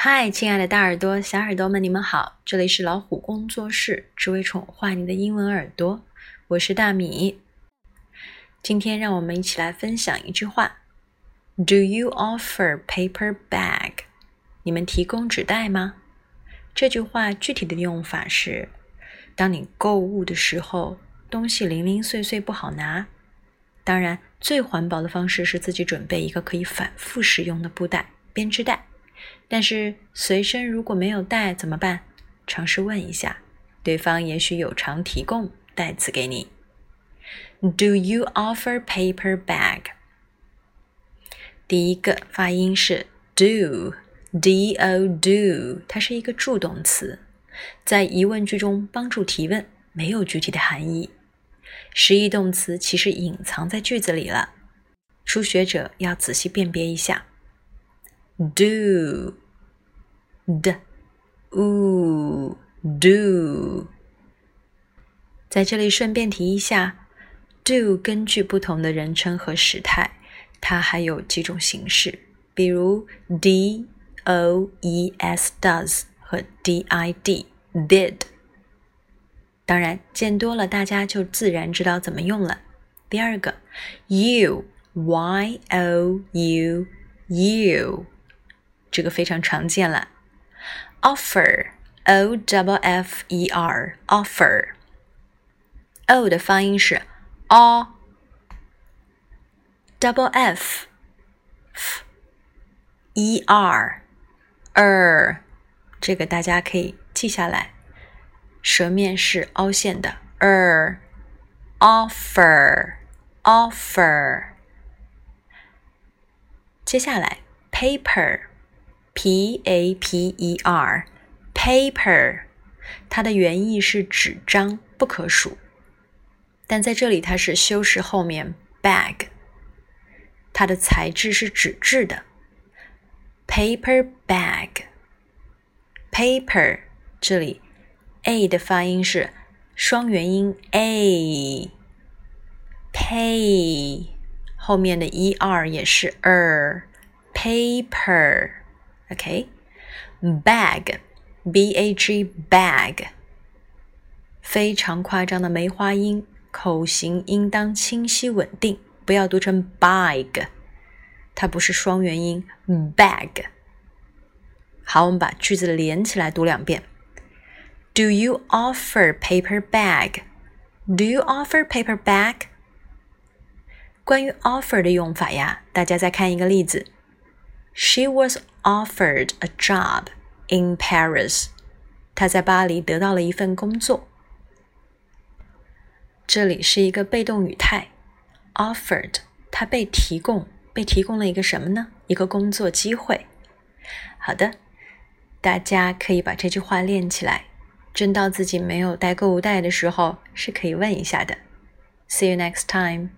嗨，亲爱的大耳朵、小耳朵们，你们好！这里是老虎工作室，只为宠坏你的英文耳朵。我是大米。今天让我们一起来分享一句话：Do you offer paper bag？你们提供纸袋吗？这句话具体的用法是：当你购物的时候，东西零零碎碎不好拿。当然，最环保的方式是自己准备一个可以反复使用的布袋、编织袋。但是随身如果没有带怎么办？尝试问一下，对方也许有偿提供袋子给你。Do you offer paper bag？第一个发音是 do，d o do，它是一个助动词，在疑问句中帮助提问，没有具体的含义。实义动词其实隐藏在句子里了，初学者要仔细辨别一下。Do d u do，在这里顺便提一下，do 根据不同的人称和时态，它还有几种形式，比如 d o e s does 和 d i d did。当然，见多了大家就自然知道怎么用了。第二个，you y o u you。这个非常常见了，offer，o double f e r，offer，o 的发音是 o，double f，e r，er，这个大家可以记下来，舌面是凹陷的，er，offer，offer，接下来 paper。 P A P E R，paper，它的原意是纸张，不可数。但在这里它是修饰后面 bag，它的材质是纸质的。paper bag，paper，这里 a 的发音是双元音 a，pay，后面的 e r 也是 er，paper。OK，bag，b a g bag，非常夸张的梅花音，口型应当清晰稳定，不要读成 bag，它不是双元音 bag。好，我们把句子连起来读两遍。Do you offer paper bag? Do you offer paper bag? 关于 offer 的用法呀，大家再看一个例子。 She was offered a job in Paris. 她在巴黎得到了一份工作。这里是一个被动语态，offered，它被提供，被提供了一个什么呢？一个工作机会。好的，大家可以把这句话练起来。真到自己没有带购物袋的时候，是可以问一下的。See you next time.